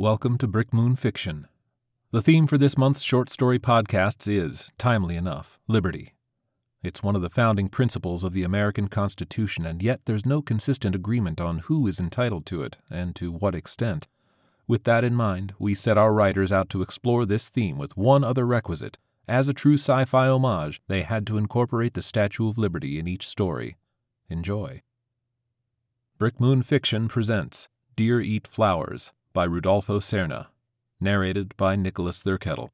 Welcome to Brick Moon Fiction. The theme for this month's short story podcasts is, timely enough, liberty. It's one of the founding principles of the American Constitution, and yet there's no consistent agreement on who is entitled to it and to what extent. With that in mind, we set our writers out to explore this theme with one other requisite. As a true sci fi homage, they had to incorporate the Statue of Liberty in each story. Enjoy. Brick Moon Fiction presents Deer Eat Flowers by Rudolfo Serna, narrated by Nicholas Thurkettle.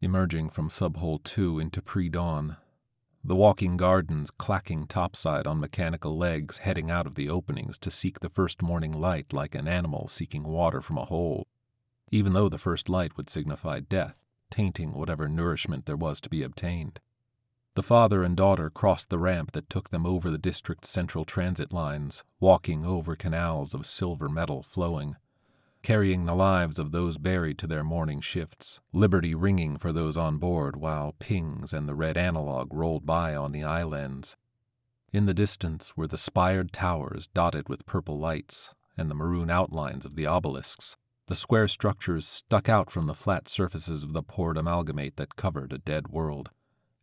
Emerging from Subhole 2 into pre dawn, the walking gardens clacking topside on mechanical legs heading out of the openings to seek the first morning light like an animal seeking water from a hole, even though the first light would signify death, tainting whatever nourishment there was to be obtained. The father and daughter crossed the ramp that took them over the district's central transit lines, walking over canals of silver metal flowing, carrying the lives of those buried to their morning shifts, liberty ringing for those on board while pings and the red analog rolled by on the lens. In the distance were the spired towers dotted with purple lights and the maroon outlines of the obelisks. The square structures stuck out from the flat surfaces of the poured amalgamate that covered a dead world.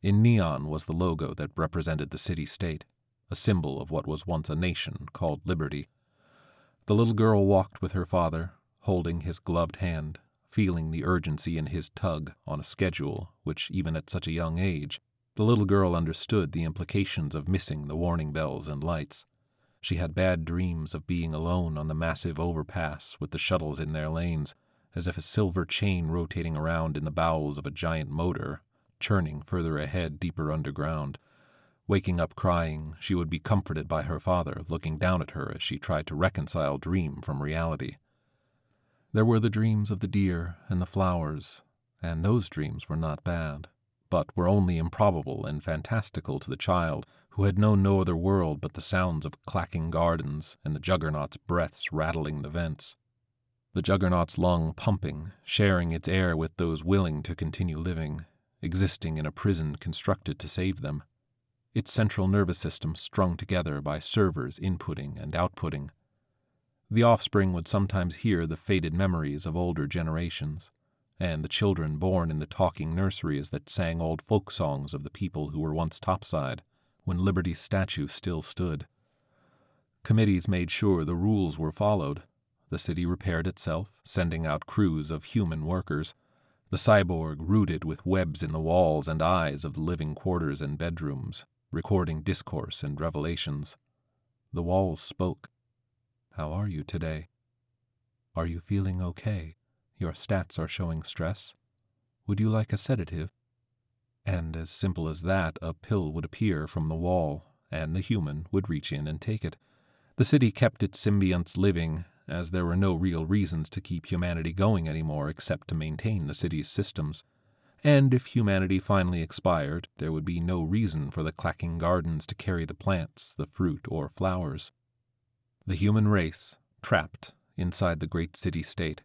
In neon was the logo that represented the city state, a symbol of what was once a nation called liberty. The little girl walked with her father, holding his gloved hand, feeling the urgency in his tug on a schedule which, even at such a young age, the little girl understood the implications of missing the warning bells and lights. She had bad dreams of being alone on the massive overpass with the shuttles in their lanes, as if a silver chain rotating around in the bowels of a giant motor churning further ahead deeper underground. Waking up crying, she would be comforted by her father looking down at her as she tried to reconcile dream from reality. There were the dreams of the deer and the flowers, and those dreams were not bad, but were only improbable and fantastical to the child who had known no other world but the sounds of clacking gardens and the juggernaut's breaths rattling the vents. The juggernaut's lung pumping, sharing its air with those willing to continue living, existing in a prison constructed to save them. Its central nervous system strung together by servers inputting and outputting. The offspring would sometimes hear the faded memories of older generations, and the children born in the talking nurseries that sang old folk songs of the people who were once topside, when Liberty's statue still stood. Committees made sure the rules were followed. The city repaired itself, sending out crews of human workers the cyborg rooted with webs in the walls and eyes of the living quarters and bedrooms, recording discourse and revelations. The walls spoke. How are you today? Are you feeling okay? Your stats are showing stress. Would you like a sedative? And as simple as that, a pill would appear from the wall, and the human would reach in and take it. The city kept its symbionts living as there were no real reasons to keep humanity going anymore except to maintain the city's systems. And if humanity finally expired, there would be no reason for the clacking gardens to carry the plants, the fruit, or flowers. The human race, trapped inside the great city state.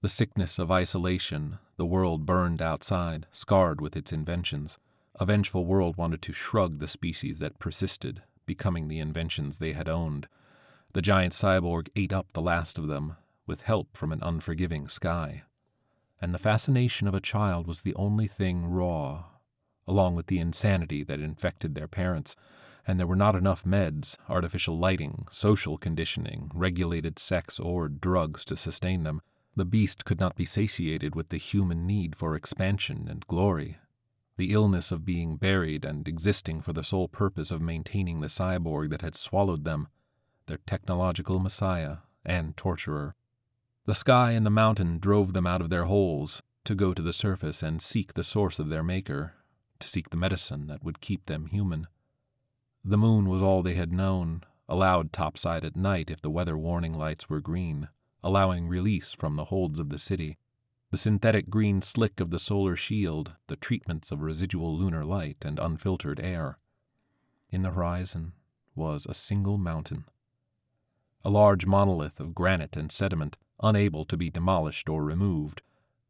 The sickness of isolation, the world burned outside, scarred with its inventions. A vengeful world wanted to shrug the species that persisted, becoming the inventions they had owned the giant cyborg ate up the last of them, with help from an unforgiving sky. And the fascination of a child was the only thing raw, along with the insanity that infected their parents, and there were not enough meds, artificial lighting, social conditioning, regulated sex, or drugs to sustain them. The beast could not be satiated with the human need for expansion and glory. The illness of being buried and existing for the sole purpose of maintaining the cyborg that had swallowed them their technological messiah and torturer. The sky and the mountain drove them out of their holes to go to the surface and seek the source of their maker, to seek the medicine that would keep them human. The moon was all they had known, allowed topside at night if the weather warning lights were green, allowing release from the holds of the city. The synthetic green slick of the solar shield, the treatments of residual lunar light and unfiltered air. In the horizon was a single mountain a large monolith of granite and sediment, unable to be demolished or removed,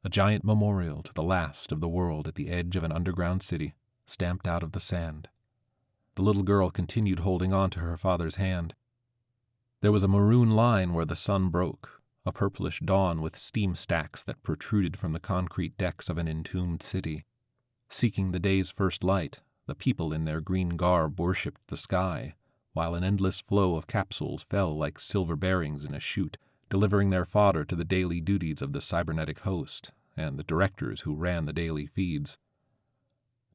a giant memorial to the last of the world at the edge of an underground city, stamped out of the sand. The little girl continued holding on to her father's hand. There was a maroon line where the sun broke, a purplish dawn with steam stacks that protruded from the concrete decks of an entombed city. Seeking the day's first light, the people in their green garb worshipped the sky, while an endless flow of capsules fell like silver bearings in a chute, delivering their fodder to the daily duties of the cybernetic host and the directors who ran the daily feeds.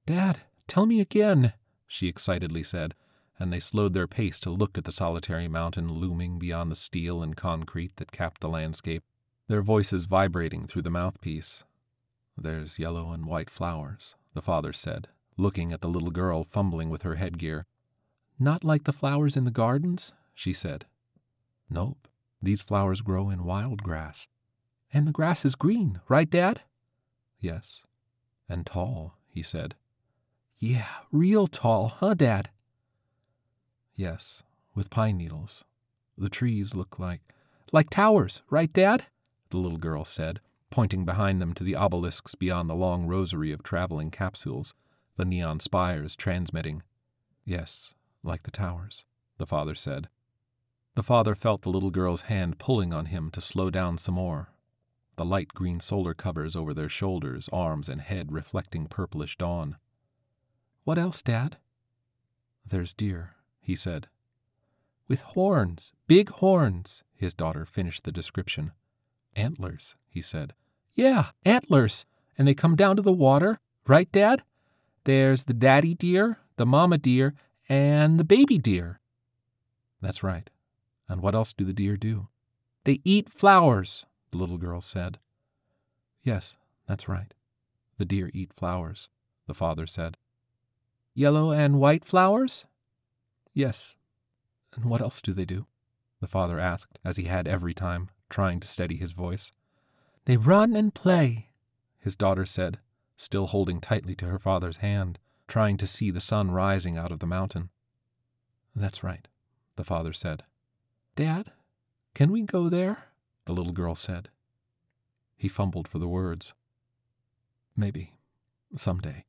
Dad, tell me again, she excitedly said, and they slowed their pace to look at the solitary mountain looming beyond the steel and concrete that capped the landscape, their voices vibrating through the mouthpiece. There's yellow and white flowers, the father said, looking at the little girl fumbling with her headgear. Not like the flowers in the gardens, she said. Nope, these flowers grow in wild grass. And the grass is green, right, Dad? Yes, and tall, he said. Yeah, real tall, huh, Dad? Yes, with pine needles. The trees look like. Like towers, right, Dad? The little girl said, pointing behind them to the obelisks beyond the long rosary of traveling capsules, the neon spires transmitting. Yes, like the towers, the father said. The father felt the little girl's hand pulling on him to slow down some more, the light green solar covers over their shoulders, arms, and head reflecting purplish dawn. What else, Dad? There's deer, he said. With horns, big horns, his daughter finished the description. Antlers, he said. Yeah, antlers. And they come down to the water, right, Dad? There's the daddy deer, the mama deer, and the baby deer. That's right. And what else do the deer do? They eat flowers, the little girl said. Yes, that's right. The deer eat flowers, the father said. Yellow and white flowers? Yes. And what else do they do? The father asked, as he had every time, trying to steady his voice. They run and play, his daughter said, still holding tightly to her father's hand, trying to see the sun rising out of the mountain. That's right, the father said. Dad, can we go there? the little girl said. He fumbled for the words. Maybe. Someday.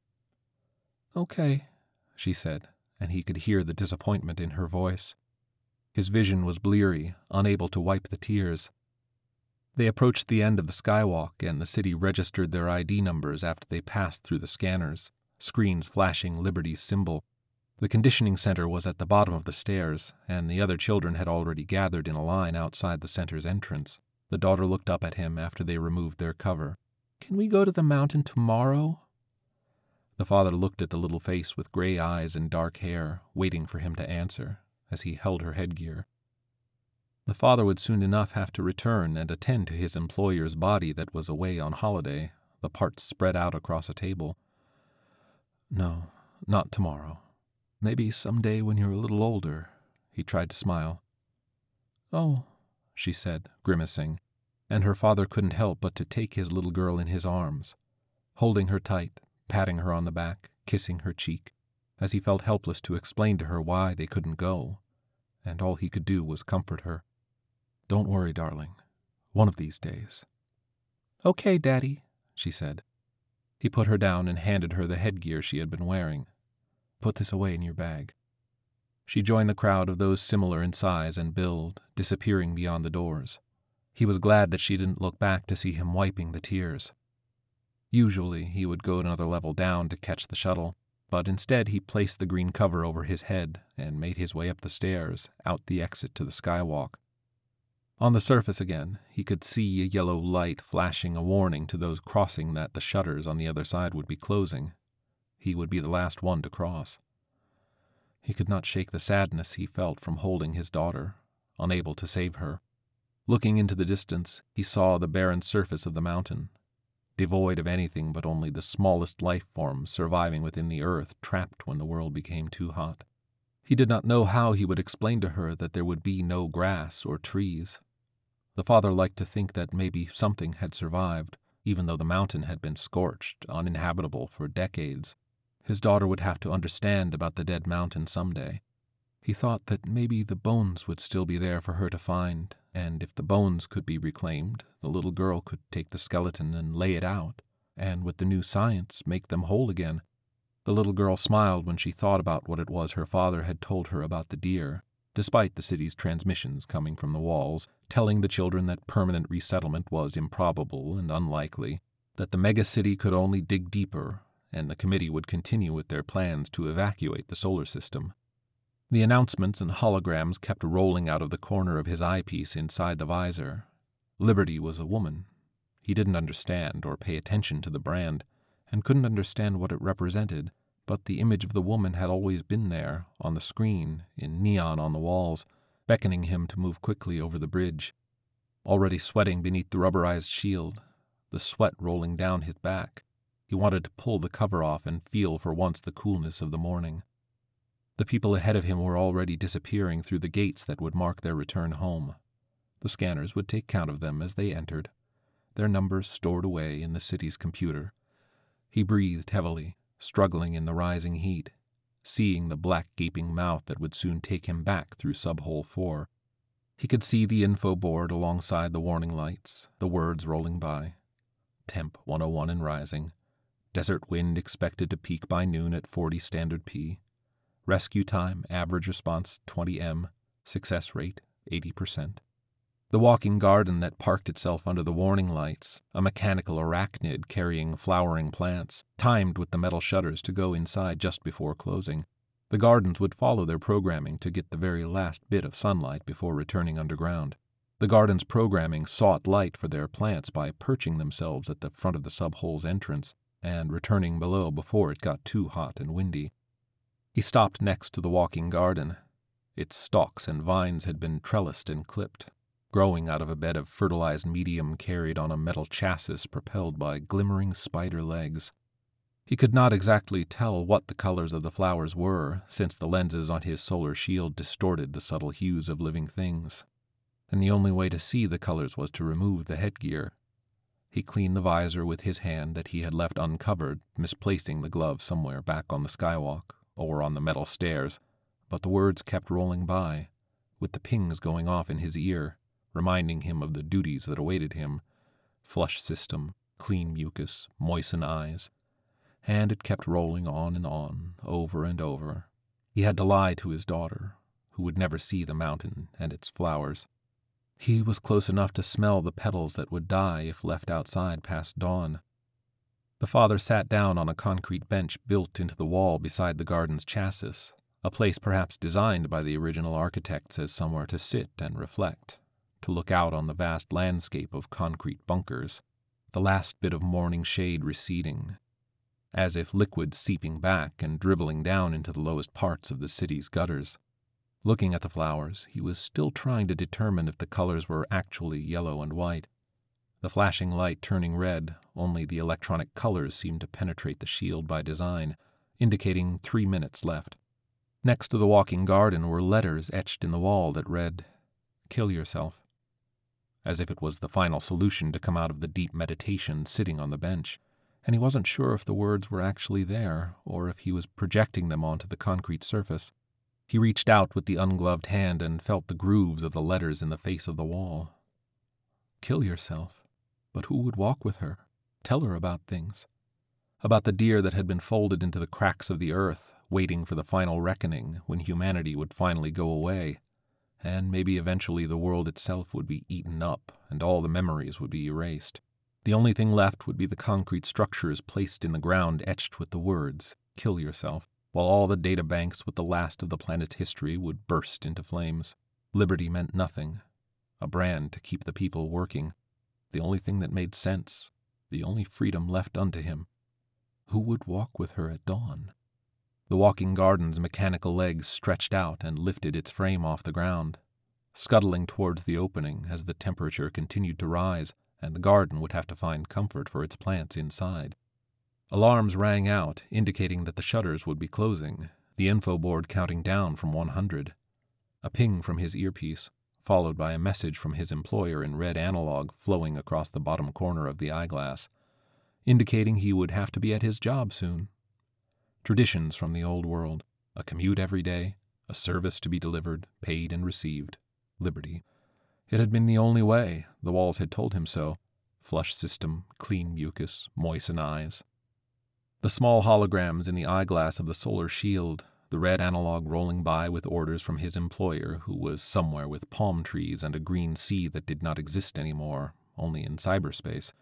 Okay, she said, and he could hear the disappointment in her voice. His vision was bleary, unable to wipe the tears. They approached the end of the skywalk, and the city registered their ID numbers after they passed through the scanners, screens flashing Liberty's symbol. The conditioning center was at the bottom of the stairs, and the other children had already gathered in a line outside the center's entrance. The daughter looked up at him after they removed their cover. Can we go to the mountain tomorrow? The father looked at the little face with gray eyes and dark hair, waiting for him to answer, as he held her headgear. The father would soon enough have to return and attend to his employer's body that was away on holiday, the parts spread out across a table. No, not tomorrow. Maybe some day when you're a little older. He tried to smile. Oh, she said, grimacing, and her father couldn't help but to take his little girl in his arms, holding her tight, patting her on the back, kissing her cheek, as he felt helpless to explain to her why they couldn't go, and all he could do was comfort her. Don't worry, darling. One of these days. Okay, Daddy, she said. He put her down and handed her the headgear she had been wearing. Put this away in your bag. She joined the crowd of those similar in size and build, disappearing beyond the doors. He was glad that she didn't look back to see him wiping the tears. Usually he would go another level down to catch the shuttle, but instead he placed the green cover over his head and made his way up the stairs, out the exit to the skywalk. On the surface again, he could see a yellow light flashing a warning to those crossing that the shutters on the other side would be closing. He would be the last one to cross. He could not shake the sadness he felt from holding his daughter, unable to save her. Looking into the distance, he saw the barren surface of the mountain, devoid of anything but only the smallest life forms surviving within the earth trapped when the world became too hot. He did not know how he would explain to her that there would be no grass or trees, the father liked to think that maybe something had survived, even though the mountain had been scorched, uninhabitable for decades. His daughter would have to understand about the dead mountain someday. He thought that maybe the bones would still be there for her to find, and if the bones could be reclaimed, the little girl could take the skeleton and lay it out, and with the new science make them whole again. The little girl smiled when she thought about what it was her father had told her about the deer, despite the city's transmissions coming from the walls, telling the children that permanent resettlement was improbable and unlikely, that the megacity could only dig deeper, and the committee would continue with their plans to evacuate the solar system. The announcements and holograms kept rolling out of the corner of his eyepiece inside the visor. Liberty was a woman. He didn't understand or pay attention to the brand, and couldn't understand what it represented, but the image of the woman had always been there, on the screen, in neon on the walls, beckoning him to move quickly over the bridge. Already sweating beneath the rubberized shield, the sweat rolling down his back, he wanted to pull the cover off and feel for once the coolness of the morning. The people ahead of him were already disappearing through the gates that would mark their return home. The scanners would take count of them as they entered, their numbers stored away in the city's computer. He breathed heavily, struggling in the rising heat, seeing the black gaping mouth that would soon take him back through subhole 4. He could see the info board alongside the warning lights, the words rolling by. Temp 101 and rising. Desert wind expected to peak by noon at 40 standard P. Rescue time, average response 20M, success rate 80%. The walking garden that parked itself under the warning lights, a mechanical arachnid carrying flowering plants, timed with the metal shutters to go inside just before closing. The gardens would follow their programming to get the very last bit of sunlight before returning underground. The garden's programming sought light for their plants by perching themselves at the front of the subhole's entrance and returning below before it got too hot and windy. He stopped next to the walking garden. Its stalks and vines had been trellised and clipped, growing out of a bed of fertilized medium carried on a metal chassis propelled by glimmering spider legs. He could not exactly tell what the colors of the flowers were, since the lenses on his solar shield distorted the subtle hues of living things. And the only way to see the colors was to remove the headgear. He cleaned the visor with his hand that he had left uncovered, misplacing the glove somewhere back on the skywalk or on the metal stairs, but the words kept rolling by, with the pings going off in his ear, reminding him of the duties that awaited him flush system, clean mucus, moisten eyes. And it kept rolling on and on, over and over. He had to lie to his daughter, who would never see the mountain and its flowers. He was close enough to smell the petals that would die if left outside past dawn. The father sat down on a concrete bench built into the wall beside the garden's chassis, a place perhaps designed by the original architects as somewhere to sit and reflect, to look out on the vast landscape of concrete bunkers, the last bit of morning shade receding, as if liquid seeping back and dribbling down into the lowest parts of the city's gutters. Looking at the flowers, he was still trying to determine if the colors were actually yellow and white. The flashing light turning red, only the electronic colors seemed to penetrate the shield by design, indicating three minutes left. Next to the walking garden were letters etched in the wall that read, Kill yourself. As if it was the final solution to come out of the deep meditation sitting on the bench, and he wasn't sure if the words were actually there or if he was projecting them onto the concrete surface. He reached out with the ungloved hand and felt the grooves of the letters in the face of the wall. Kill yourself. But who would walk with her, tell her about things? About the deer that had been folded into the cracks of the earth, waiting for the final reckoning when humanity would finally go away, and maybe eventually the world itself would be eaten up and all the memories would be erased. The only thing left would be the concrete structures placed in the ground etched with the words, Kill yourself, while all the data banks with the last of the planet's history would burst into flames. Liberty meant nothing. A brand to keep the people working, the only thing that made sense, the only freedom left unto him. Who would walk with her at dawn? The walking garden's mechanical legs stretched out and lifted its frame off the ground, scuttling towards the opening as the temperature continued to rise and the garden would have to find comfort for its plants inside. Alarms rang out, indicating that the shutters would be closing, the info board counting down from 100. A ping from his earpiece, followed by a message from his employer in red analog flowing across the bottom corner of the eyeglass, indicating he would have to be at his job soon. Traditions from the old world a commute every day, a service to be delivered, paid and received, liberty. It had been the only way, the walls had told him so. Flush system, clean mucus, moisten eyes. The small holograms in the eyeglass of the solar shield, the red analog rolling by with orders from his employer, who was somewhere with palm trees and a green sea that did not exist anymore, only in cyberspace.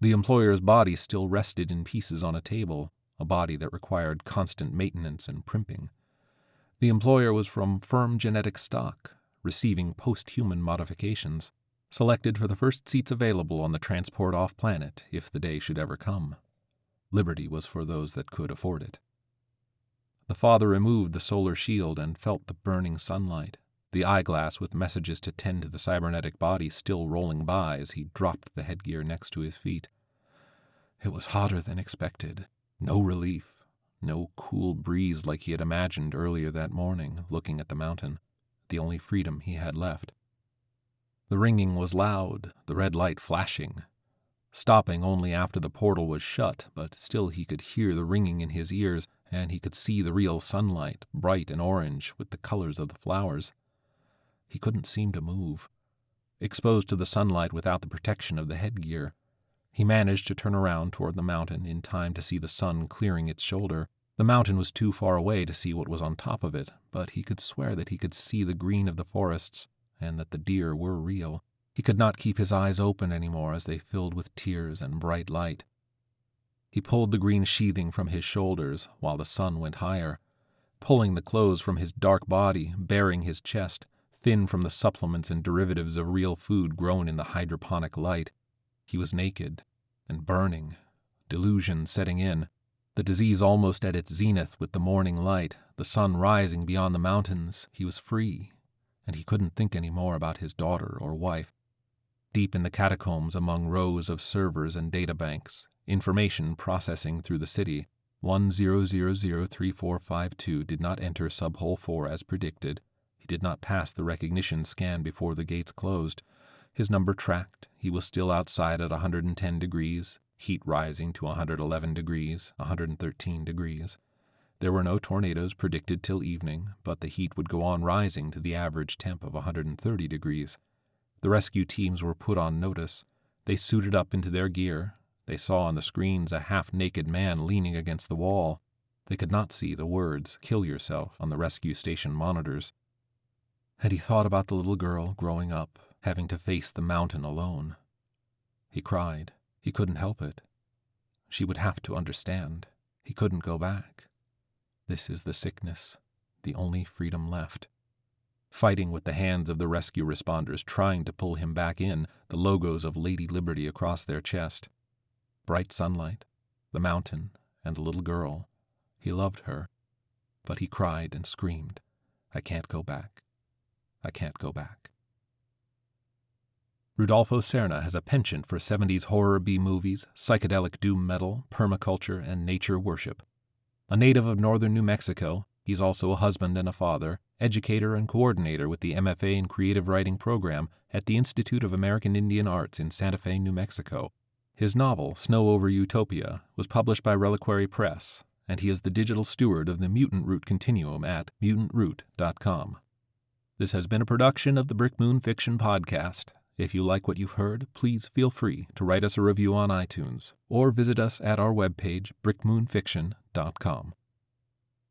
The employer's body still rested in pieces on a table, a body that required constant maintenance and primping. The employer was from firm genetic stock, receiving post human modifications, selected for the first seats available on the transport off planet if the day should ever come. Liberty was for those that could afford it. The father removed the solar shield and felt the burning sunlight, the eyeglass with messages to tend to the cybernetic body still rolling by as he dropped the headgear next to his feet. It was hotter than expected. No relief. No cool breeze like he had imagined earlier that morning, looking at the mountain, the only freedom he had left. The ringing was loud, the red light flashing, stopping only after the portal was shut, but still he could hear the ringing in his ears, and he could see the real sunlight, bright and orange, with the colors of the flowers. He couldn't seem to move. Exposed to the sunlight without the protection of the headgear, he managed to turn around toward the mountain in time to see the sun clearing its shoulder. The mountain was too far away to see what was on top of it, but he could swear that he could see the green of the forests and that the deer were real. He could not keep his eyes open any more as they filled with tears and bright light. He pulled the green sheathing from his shoulders while the sun went higher, pulling the clothes from his dark body, baring his chest, thin from the supplements and derivatives of real food grown in the hydroponic light. He was naked and burning, delusion setting in, the disease almost at its zenith with the morning light, the sun rising beyond the mountains. He was free, and he couldn't think any more about his daughter or wife. Deep in the catacombs among rows of servers and databanks, information processing through the city, 10003452 did not enter subhole 4 as predicted. He did not pass the recognition scan before the gates closed. His number tracked. He was still outside at 110 degrees, heat rising to 111 degrees, 113 degrees. There were no tornadoes predicted till evening, but the heat would go on rising to the average temp of 130 degrees. The rescue teams were put on notice. They suited up into their gear. They saw on the screens a half naked man leaning against the wall. They could not see the words, kill yourself, on the rescue station monitors. Had he thought about the little girl growing up, having to face the mountain alone? He cried. He couldn't help it. She would have to understand. He couldn't go back. This is the sickness, the only freedom left fighting with the hands of the rescue responders trying to pull him back in, the logos of Lady Liberty across their chest. Bright sunlight, the mountain, and the little girl. He loved her. But he cried and screamed, I can't go back. I can't go back. Rudolfo Serna has a penchant for 70s horror B movies, psychedelic doom metal, permaculture, and nature worship. A native of northern New Mexico, He's also a husband and a father, educator and coordinator with the MFA in Creative Writing program at the Institute of American Indian Arts in Santa Fe, New Mexico. His novel, Snow Over Utopia, was published by Reliquary Press, and he is the digital steward of the Mutant Root Continuum at mutantroot.com. This has been a production of the Brick Moon Fiction Podcast. If you like what you've heard, please feel free to write us a review on iTunes or visit us at our webpage, brickmoonfiction.com.